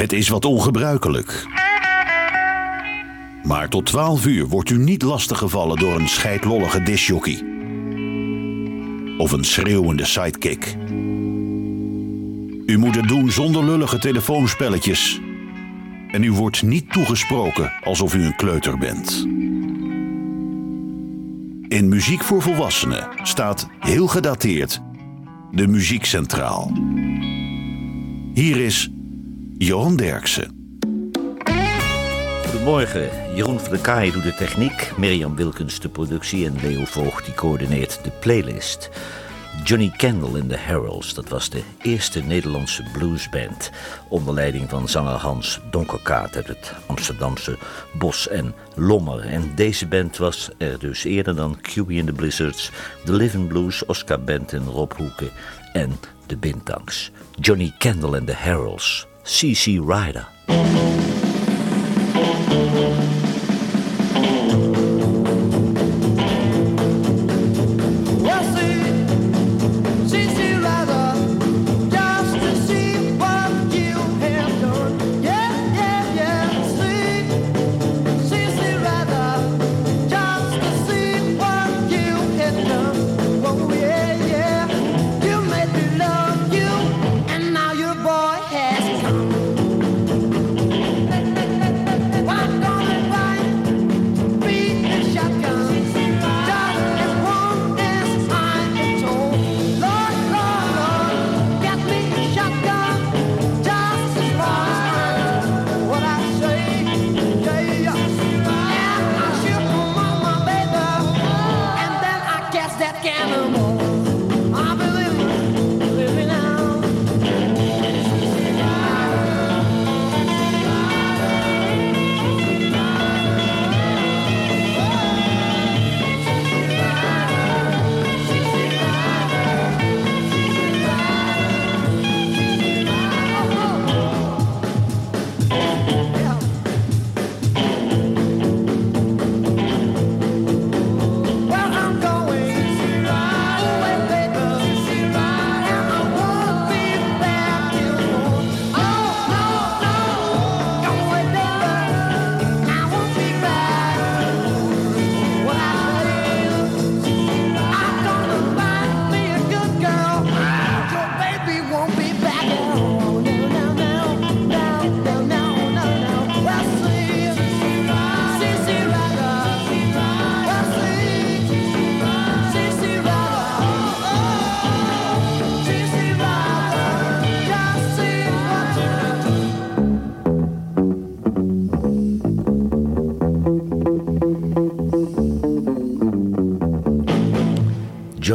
Het is wat ongebruikelijk. Maar tot 12 uur wordt u niet lastiggevallen door een scheidlollige disjockey. Of een schreeuwende sidekick. U moet het doen zonder lullige telefoonspelletjes. En u wordt niet toegesproken alsof u een kleuter bent. In Muziek voor Volwassenen staat heel gedateerd de Muziek Centraal. Hier is Johan Derksen. Goedemorgen. Jeroen van der Kaaien doet de techniek, Mirjam Wilkens de productie en Leo Voogd die coördineert de playlist. Johnny Kendall in the Heralds, dat was de eerste Nederlandse bluesband onder leiding van zanger Hans Donkerkaart uit het Amsterdamse Bos en Lommer. En deze band was er dus eerder dan QB in the Blizzards, The Living Blues, Oscar Benton, Rob Hoeken en de Bintangs. Johnny Kendall in the Heralds, CC Rider.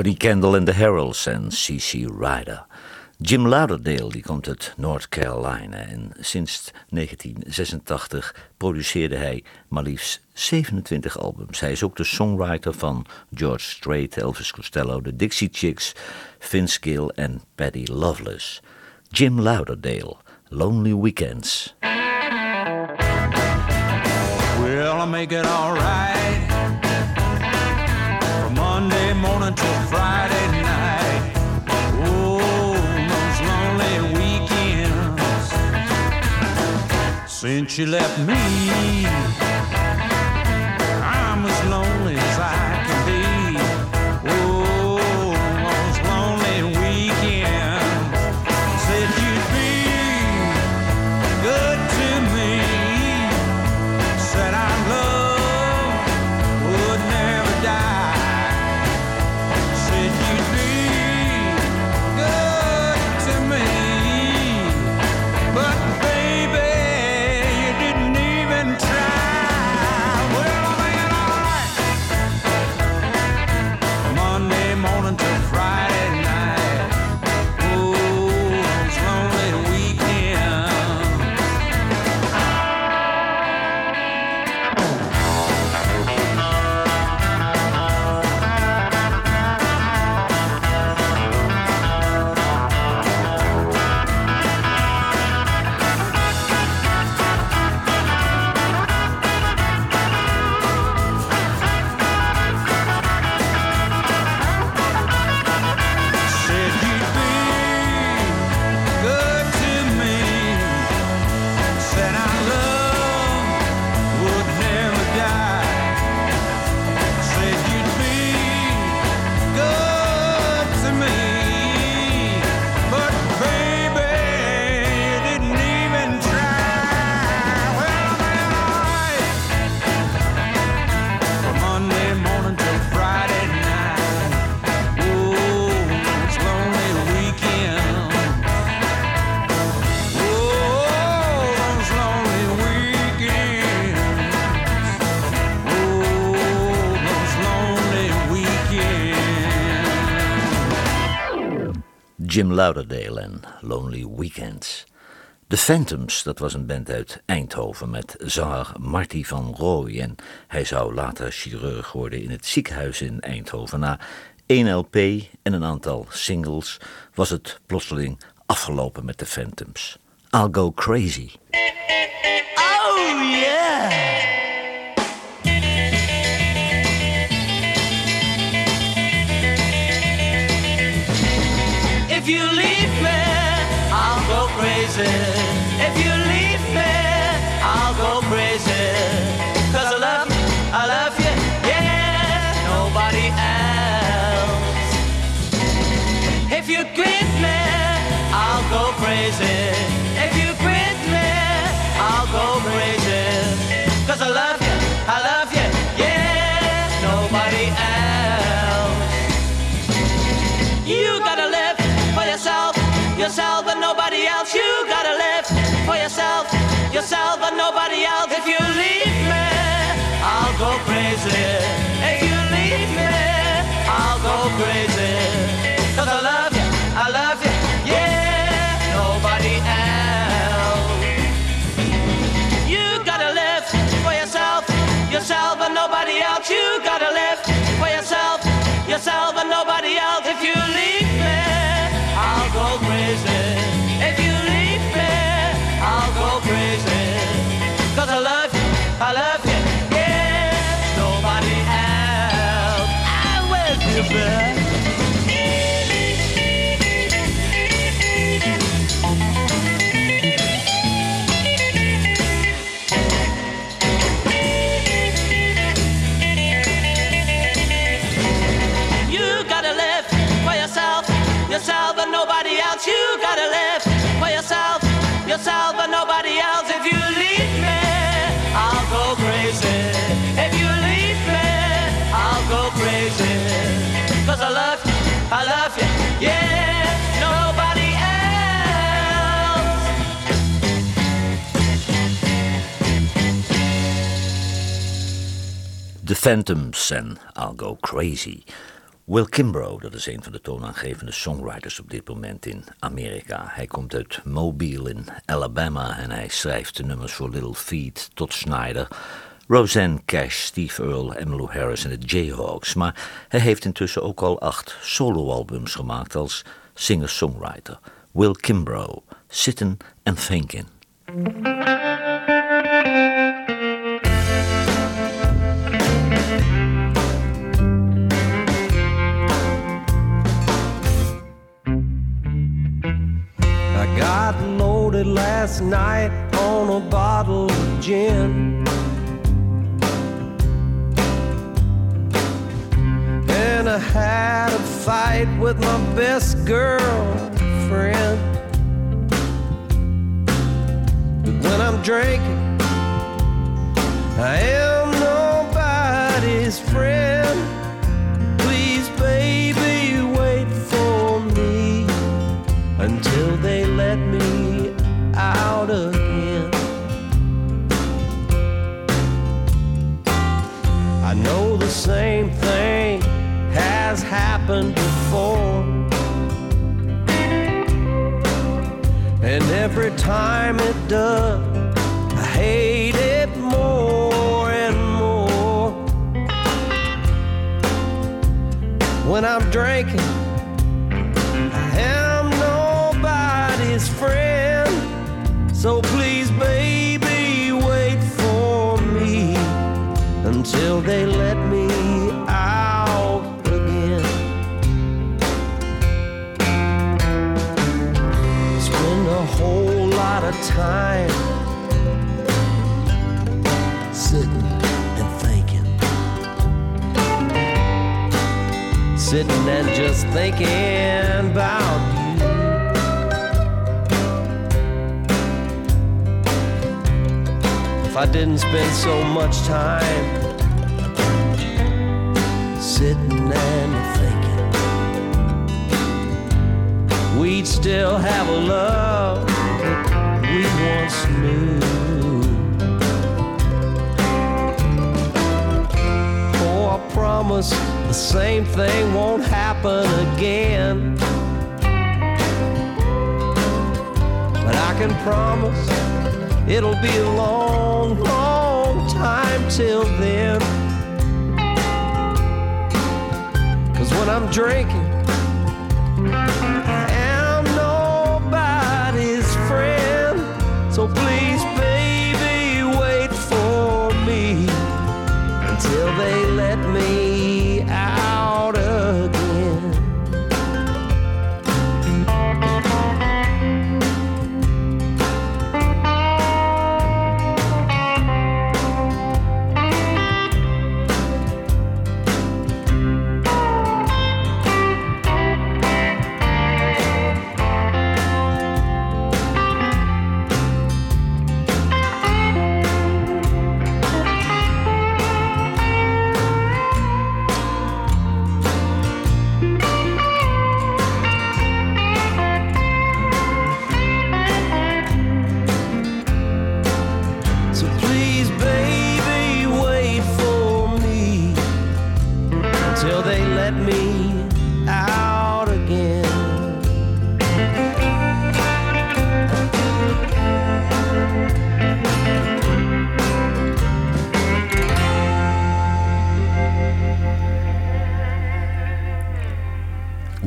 Johnny Kendall and the Heralds en C.C. Ryder. Jim Lauderdale die komt uit North Carolina en sinds 1986 produceerde hij maar liefst 27 albums. Hij is ook de songwriter van George Strait, Elvis Costello, de Dixie Chicks, Vince Gill en Patty Loveless. Jim Lauderdale, Lonely Weekends. Well, make it alright from Monday morning till Friday night. Oh, those lonely weekends since you left me. I'm as lonely Jim Lauderdale en Lonely Weekends. The Phantoms, dat was een band uit Eindhoven met zanger Marty van Rooij. En hij zou later chirurg worden in het ziekenhuis in Eindhoven. Na één LP en een aantal singles was het plotseling afgelopen met The Phantoms. I'll Go Crazy. Oh, yeah. If you leave me, I'll go crazy. If you leave me, I'll go crazy. Cause I love you, I love you, yeah, nobody else. If you quit me, I'll go crazy. If you quit me, I'll go crazy. Yourself, and nobody else. You gotta live for yourself, yourself and nobody else. If you leave me, I'll go crazy. If you leave me, I'll go crazy. Cause I love you, I love you, yeah, nobody else. You gotta live for yourself, yourself and nobody else. You gotta live for yourself, yourself and nobody else. You gotta live for yourself, yourself and nobody else. You gotta live for yourself, yourself I love you, I love you, yeah, nobody else. The Phantoms en I'll Go Crazy. Will Kimbrough, dat is een van de toonaangevende songwriters op dit moment in Amerika. Hij komt uit Mobile in Alabama en hij schrijft de nummers voor Little Feat tot Snyder. Roseanne Cash, Steve Earle, Emmylou Harris en de Jayhawks. Maar hij heeft intussen ook al acht soloalbums gemaakt als singer-songwriter. Will Kimbrough, Sittin' and Thinkin'. I got last night on a bottle of gin. I had a fight with my best girlfriend. But when I'm drinking, I am nobody's friend. Please, baby, wait for me until they let me out again. I know the same happened before. And every time it does, I hate it more and more. When I'm drinking, Sitting and just thinking about you. If I didn't spend so much time sitting and thinking, we'd still have a love we once knew. Oh, I promise the same thing won't happen again. But I can promise it'll be a long, long time till then. Cause when I'm drinking, until they let me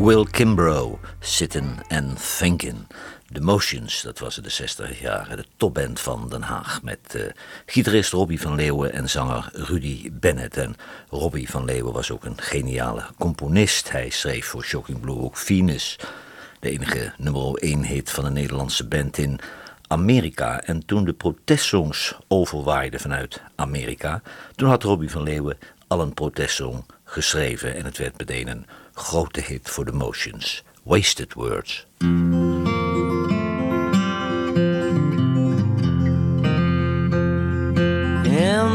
Will Kimbrough, Sittin' and Thinkin'. The Motions, dat was in de 60 jaren, de topband van Den Haag. Met eh, gitarist Robbie van Leeuwen en zanger Rudy Bennett. En Robbie van Leeuwen was ook een geniale componist. Hij schreef voor Shocking Blue ook Venus, de enige nummer 1 hit van een Nederlandse band in Amerika. En toen de protestsongs overwaaiden vanuit Amerika, toen had Robbie van Leeuwen al een protestsong geschreven. En het werd meteen een grote hit voor The Motions. Wasted Words. In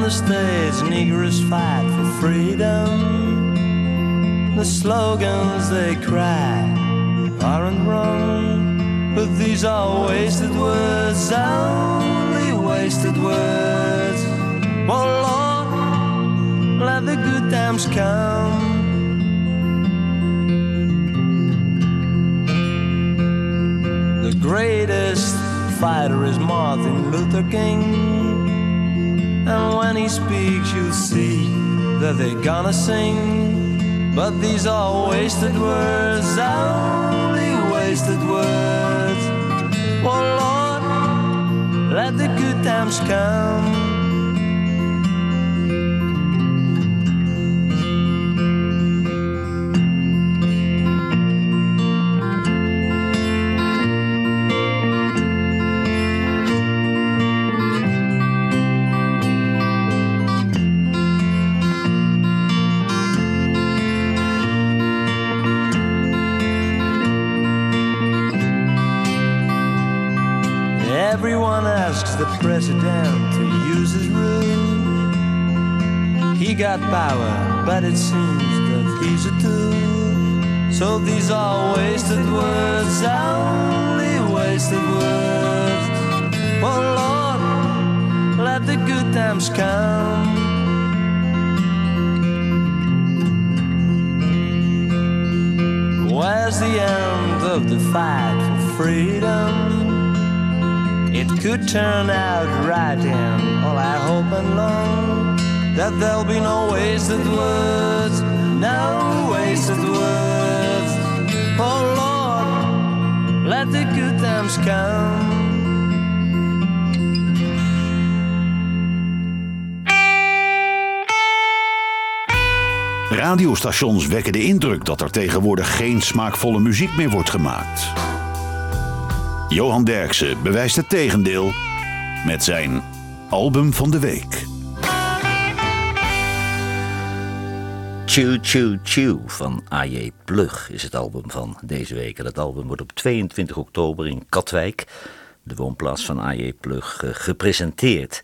the States, Negroes fight for freedom. The slogans they cry aren't wrong, but these are wasted words, only wasted words. Oh Lord, let the good times come. The greatest fighter is Martin Luther King. And when he speaks, you'll see that they're gonna sing. But these are wasted words, only wasted words. Oh Lord, let the good times come. President to use his room. He got power, but it seems that he's a tool. So these are wasted words, only wasted words. Oh Lord, let the good times come. Where's the end of the fight for freedom? Could turn out right, and all I hope and long that there'll be no wasted words, no wasted words. Oh Lord, let the good times come. Radiostations wekken de indruk dat er tegenwoordig geen smaakvolle muziek meer wordt gemaakt. Johan Derksen bewijst het tegendeel met zijn album van de week. Chew Chew Chew van A.J. Plug is het album van deze week. En dat album wordt op 22 oktober in Katwijk, de woonplaats van A.J. Plug, eh, gepresenteerd.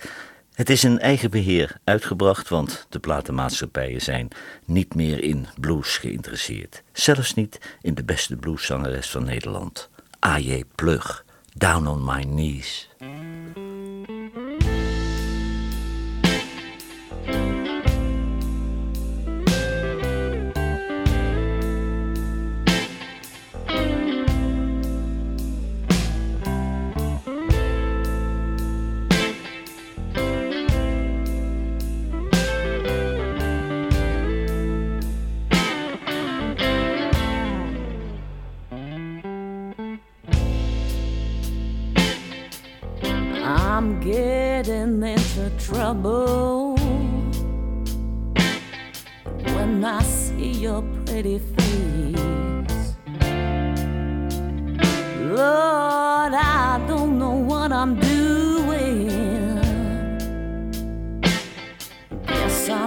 Het is in eigen beheer uitgebracht, want de platenmaatschappijen zijn niet meer in blues geïnteresseerd. Zelfs niet in de beste blueszangeres van Nederland, A.J. Plug, Down on My Knees.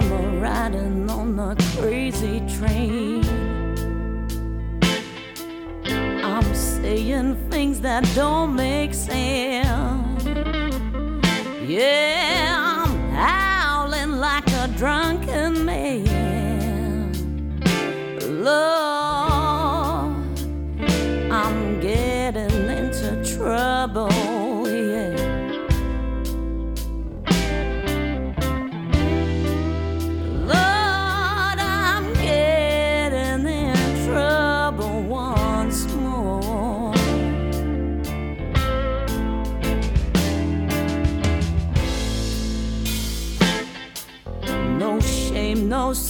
Riding on a crazy train. I'm saying things that don't make sense. Yeah, I'm howling like a drunken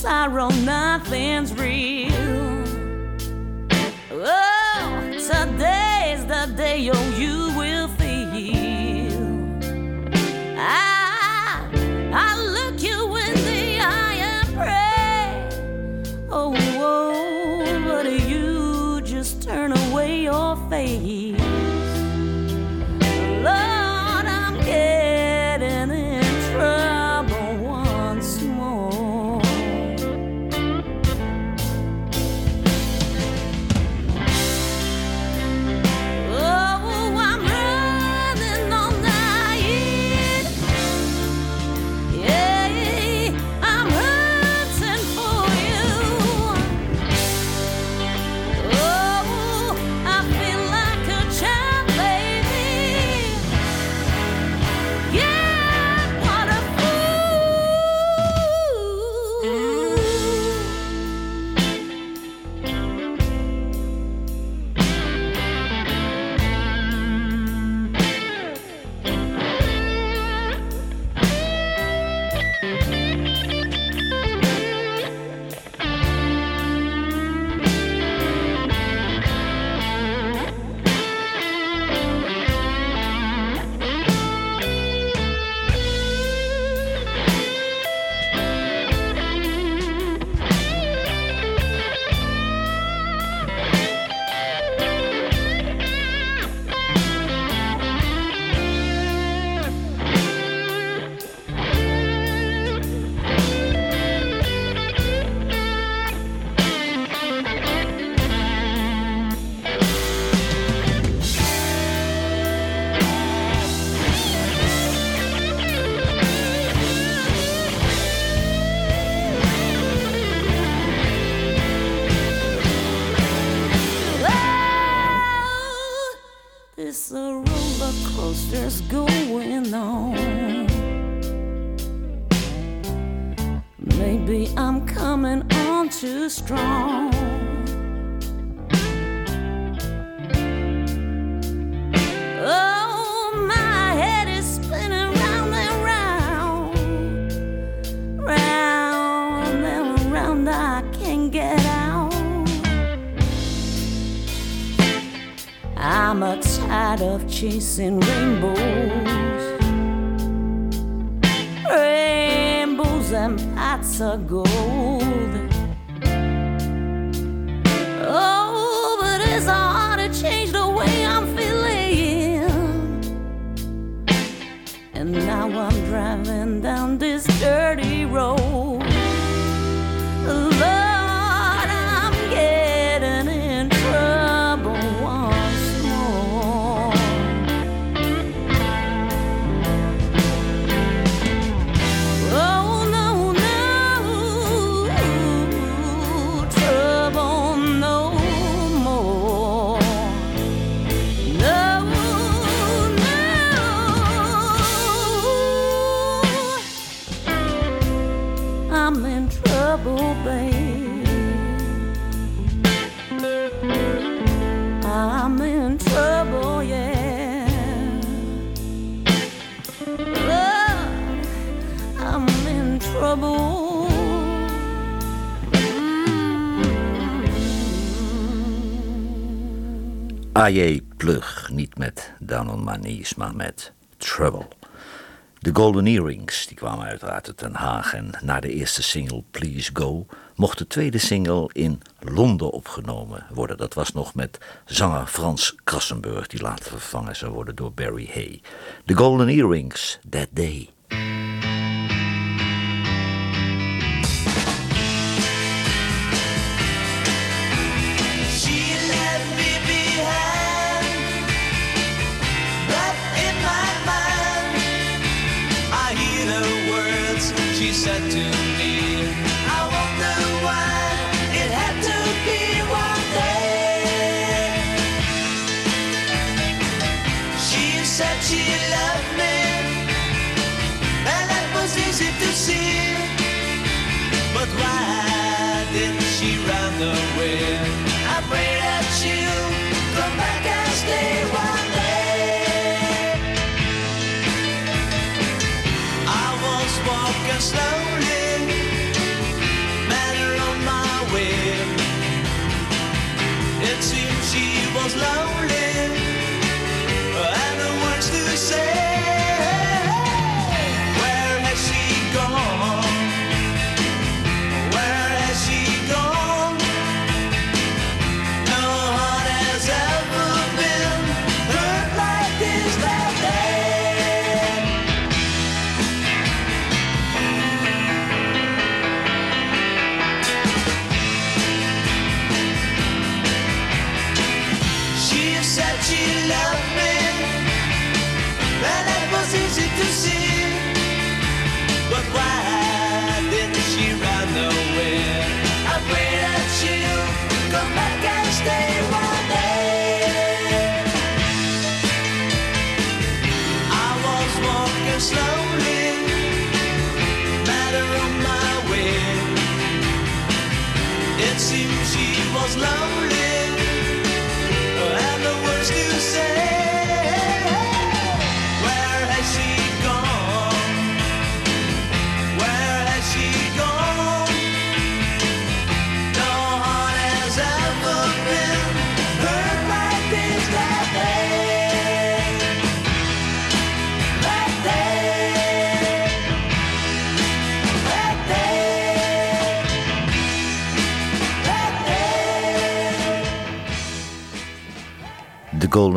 sorrow, nothing's real. Oh, today's the day oh, Maybe I'm coming on too strong. Oh, my head is spinning round and round, round and round. I can't get out. I'm tired of chasing rainbows, and pots of gold. Oh, but it's hard to change the way I'm feeling. And now I'm driving down this dirty A.J. Plug, niet met Down on My Knees, maar met Trouble. De Golden Earrings die kwamen uiteraard uit Den Haag en na de eerste single Please Go mocht de tweede single in Londen opgenomen worden. Dat was nog met zanger Frans Krassenburg die later vervangen zou worden door Barry Hay. De Golden Earrings, That Day.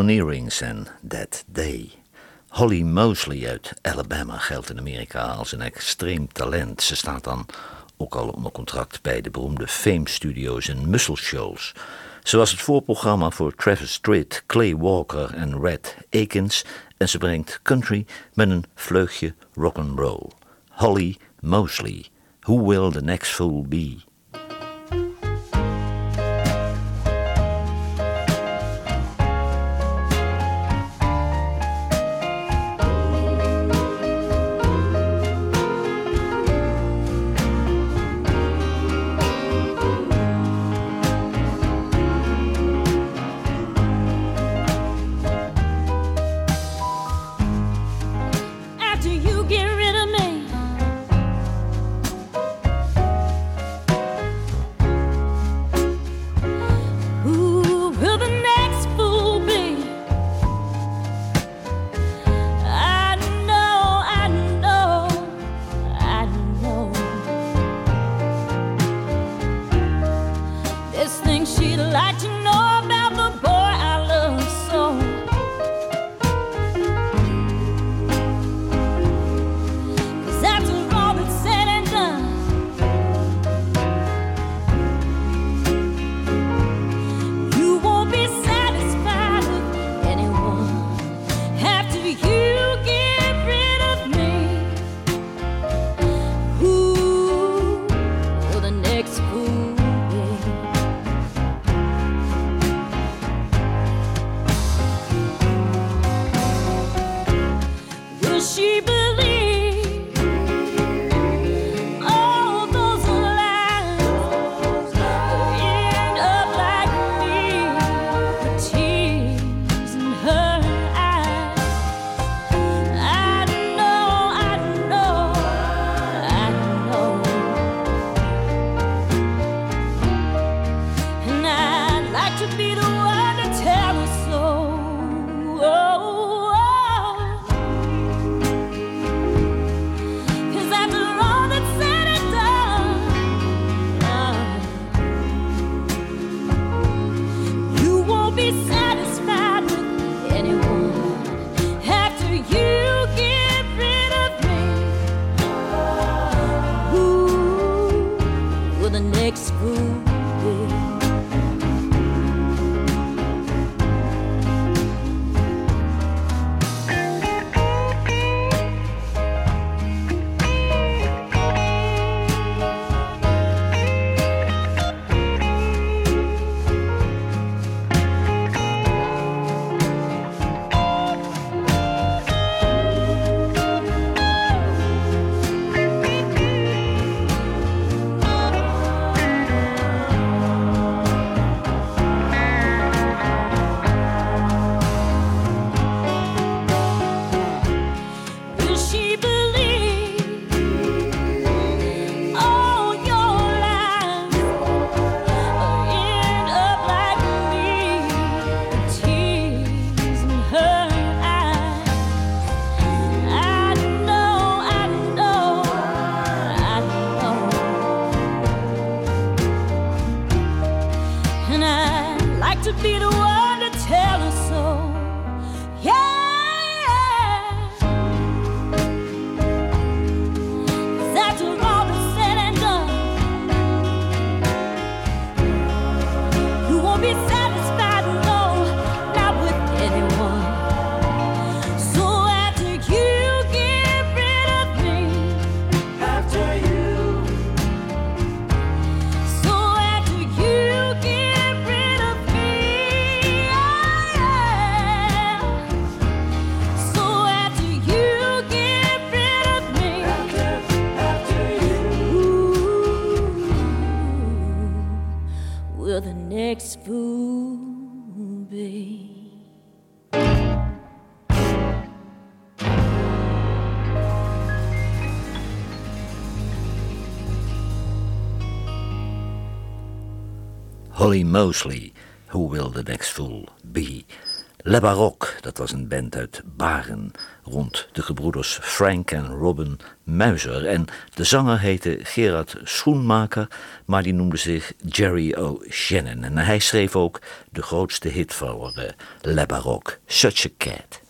En That Day. Holly Mosley uit Alabama geldt in Amerika als een extreem talent. Ze staat dan ook al onder contract bij de beroemde Fame Studios en Muscle Shoals. Ze was het voorprogramma voor Travis Tritt, Clay Walker en Red Akins en ze brengt country met een vleugje rock'n'roll. Holly Mosley, Who Will the Next Fool Be? Holly Mosley, Who Will the Next Fool Be? Le Baroque, dat was een band uit Baren, rond de gebroeders Frank en Robin Muizer. En de zanger heette Gerard Schoenmaker, maar die noemde zich Jerry O'Shannon. En hij schreef ook de grootste hit voor Le Baroque, Such a Cat.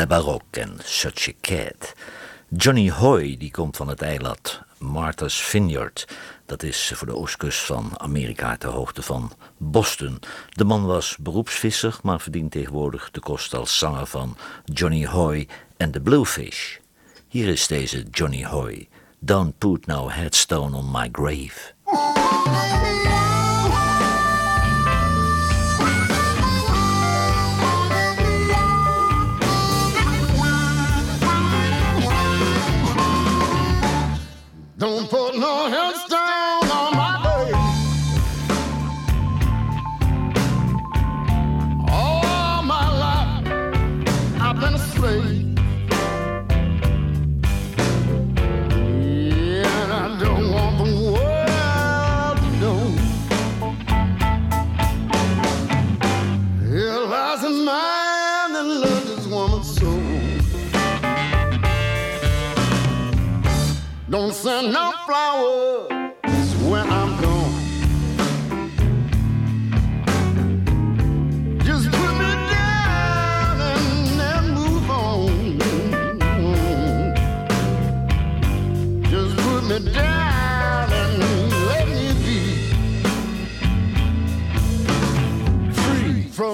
La Baroque en Such a Cat. Johnny Hoy die komt van het eiland Martha's Vineyard. Dat is voor de oostkust van Amerika ter hoogte van Boston. De man was beroepsvisser, maar verdient tegenwoordig de kost als zanger van Johnny Hoy en The Bluefish. Hier is deze Johnny Hoy. Don't put no headstone on my grave.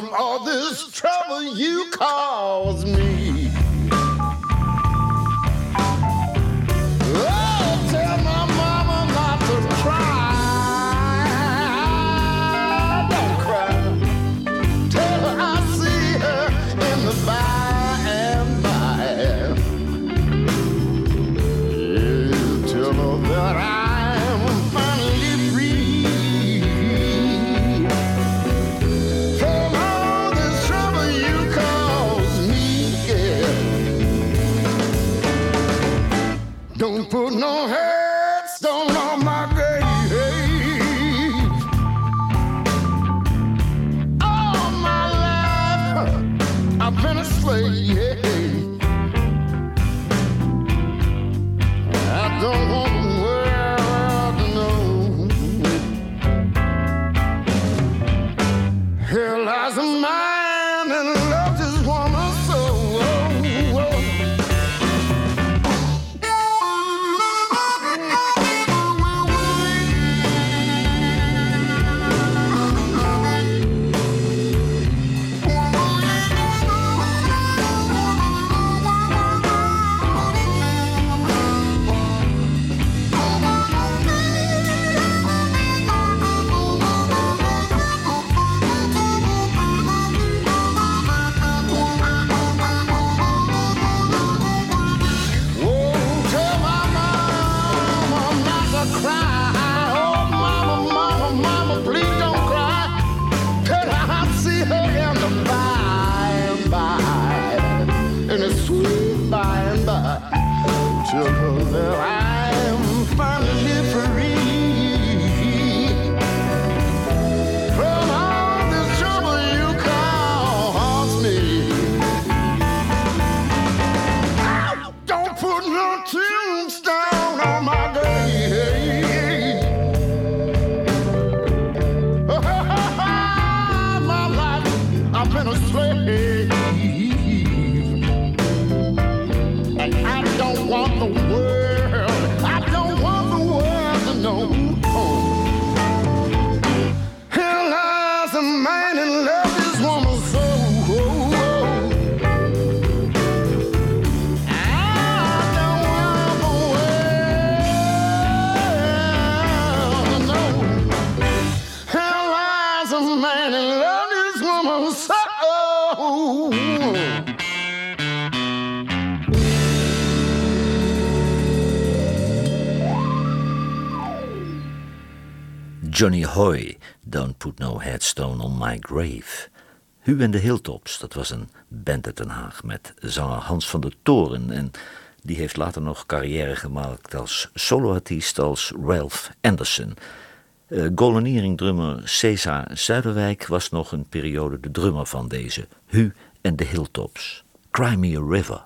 from all this trouble you caused Johnny Hoy, Don't Put No Headstone on My Grave. Hu en de Hilltops, dat was een band uit Den Haag met zanger Hans van der Toren. En die heeft later nog carrière gemaakt als soloartiest als Ralph Anderson. Eh, uh, Goloniering-drummer Cesar Zuiderwijk was nog een periode de drummer van deze Hu en de Hilltops. Cry Me a River.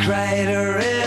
crater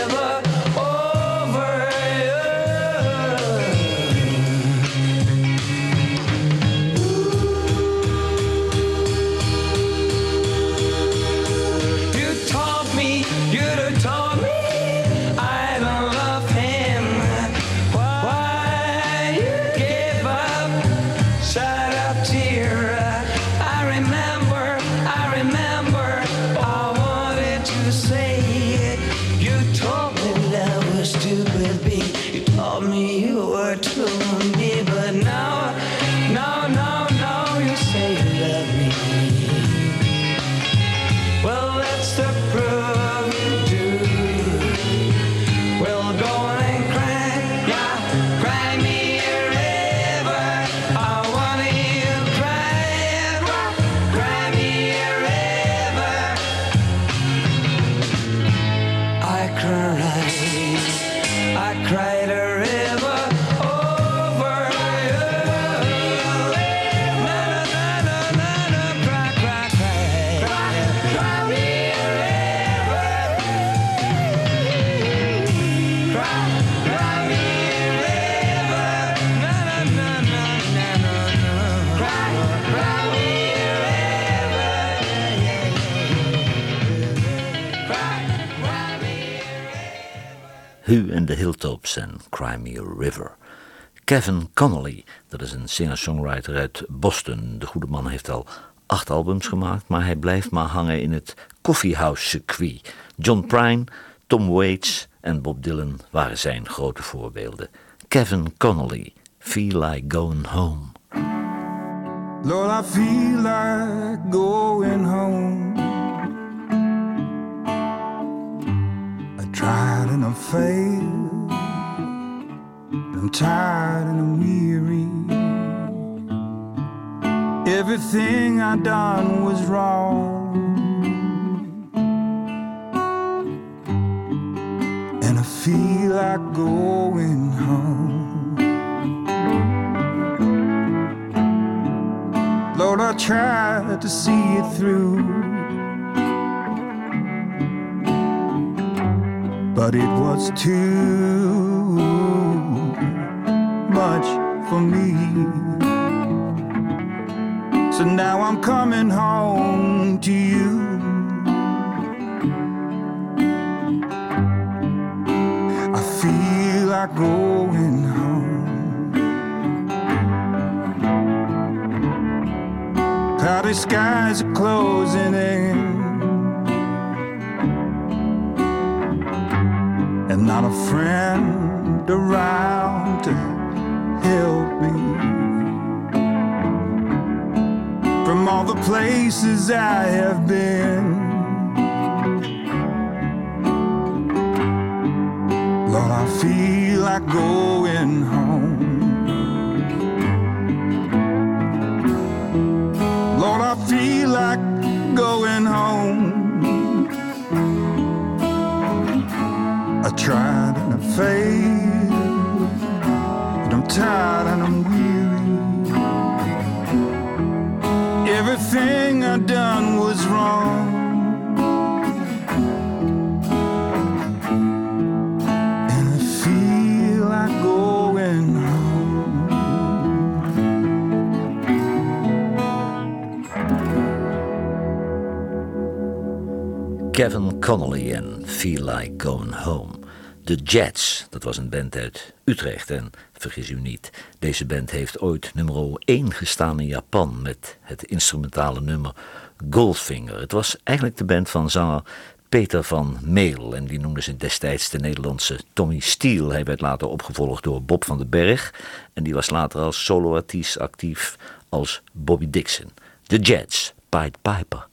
Who and the Hilltops en Cry Me a River. Kevin Connolly, dat is een singer-songwriter uit Boston. De goede man heeft al acht albums gemaakt, maar hij blijft maar hangen in het coffeehouse-circuit. John Prine, Tom Waits en Bob Dylan waren zijn grote voorbeelden. Kevin Connolly, Feel Like Going Home. Lord, I feel like going home. Tried and I failed. I'm tired and I'm weary. Everything I done was wrong. And I feel like going home. Lord, I tried to see it through. But it was too much for me. So now I'm coming home to you. I feel like going home. Cloudy skies are closing in. Friend around to help me. From all the places I have been. Lord, I feel like going tired and I'm weary. Everything I done was wrong. And I feel like going home. Kevin Connolly en Feel Like Going Home. De Jets, dat was een band uit Utrecht en vergis u niet, deze band heeft ooit nummer 1 gestaan in Japan met het instrumentale nummer Goldfinger. Het was eigenlijk de band van zanger Peter van Meel en die noemden ze destijds de Nederlandse Tommy Steele. Hij werd later opgevolgd door Bob van den Berg en die was later als soloartiest actief als Bobby Dixon. De Jets, Pied Piper.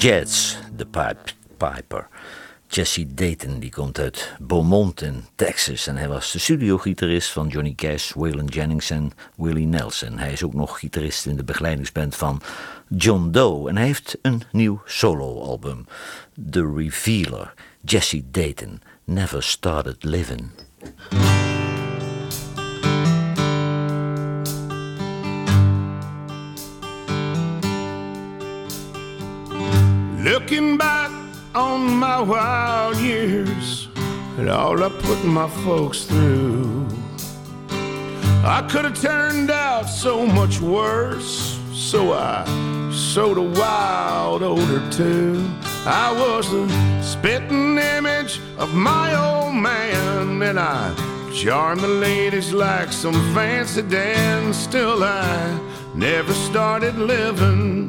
Jets, de Pipe Piper. Jesse Dayton, die komt uit Beaumont in Texas. En hij was de studiogitarist van Johnny Cash, Waylon Jennings en Willie Nelson. Hij is ook nog gitarist in de begeleidingsband van John Doe. En hij heeft een nieuw soloalbum, The Revealer. Jesse Dayton, Never Started Living. Looking back on my wild years and all I put my folks through, I could have turned out so much worse. So I sowed a wild odor too. I was the spitting image of my old man, and I charmed the ladies like some fancy dance. Still, I never started living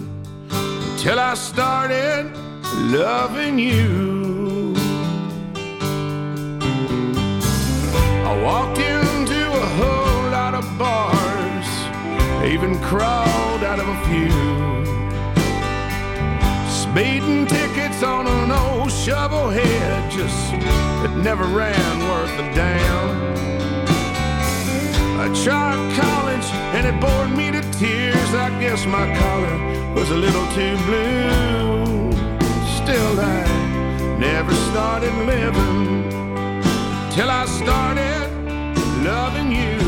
till I started loving you. I walked into a whole lot of bars, even crawled out of a few. Speeding tickets on an old shovel head, just it never ran worth a damn. I tried college and it bored me to tears. I guess my collar was a little too blue. Still, I never started living till I started loving you.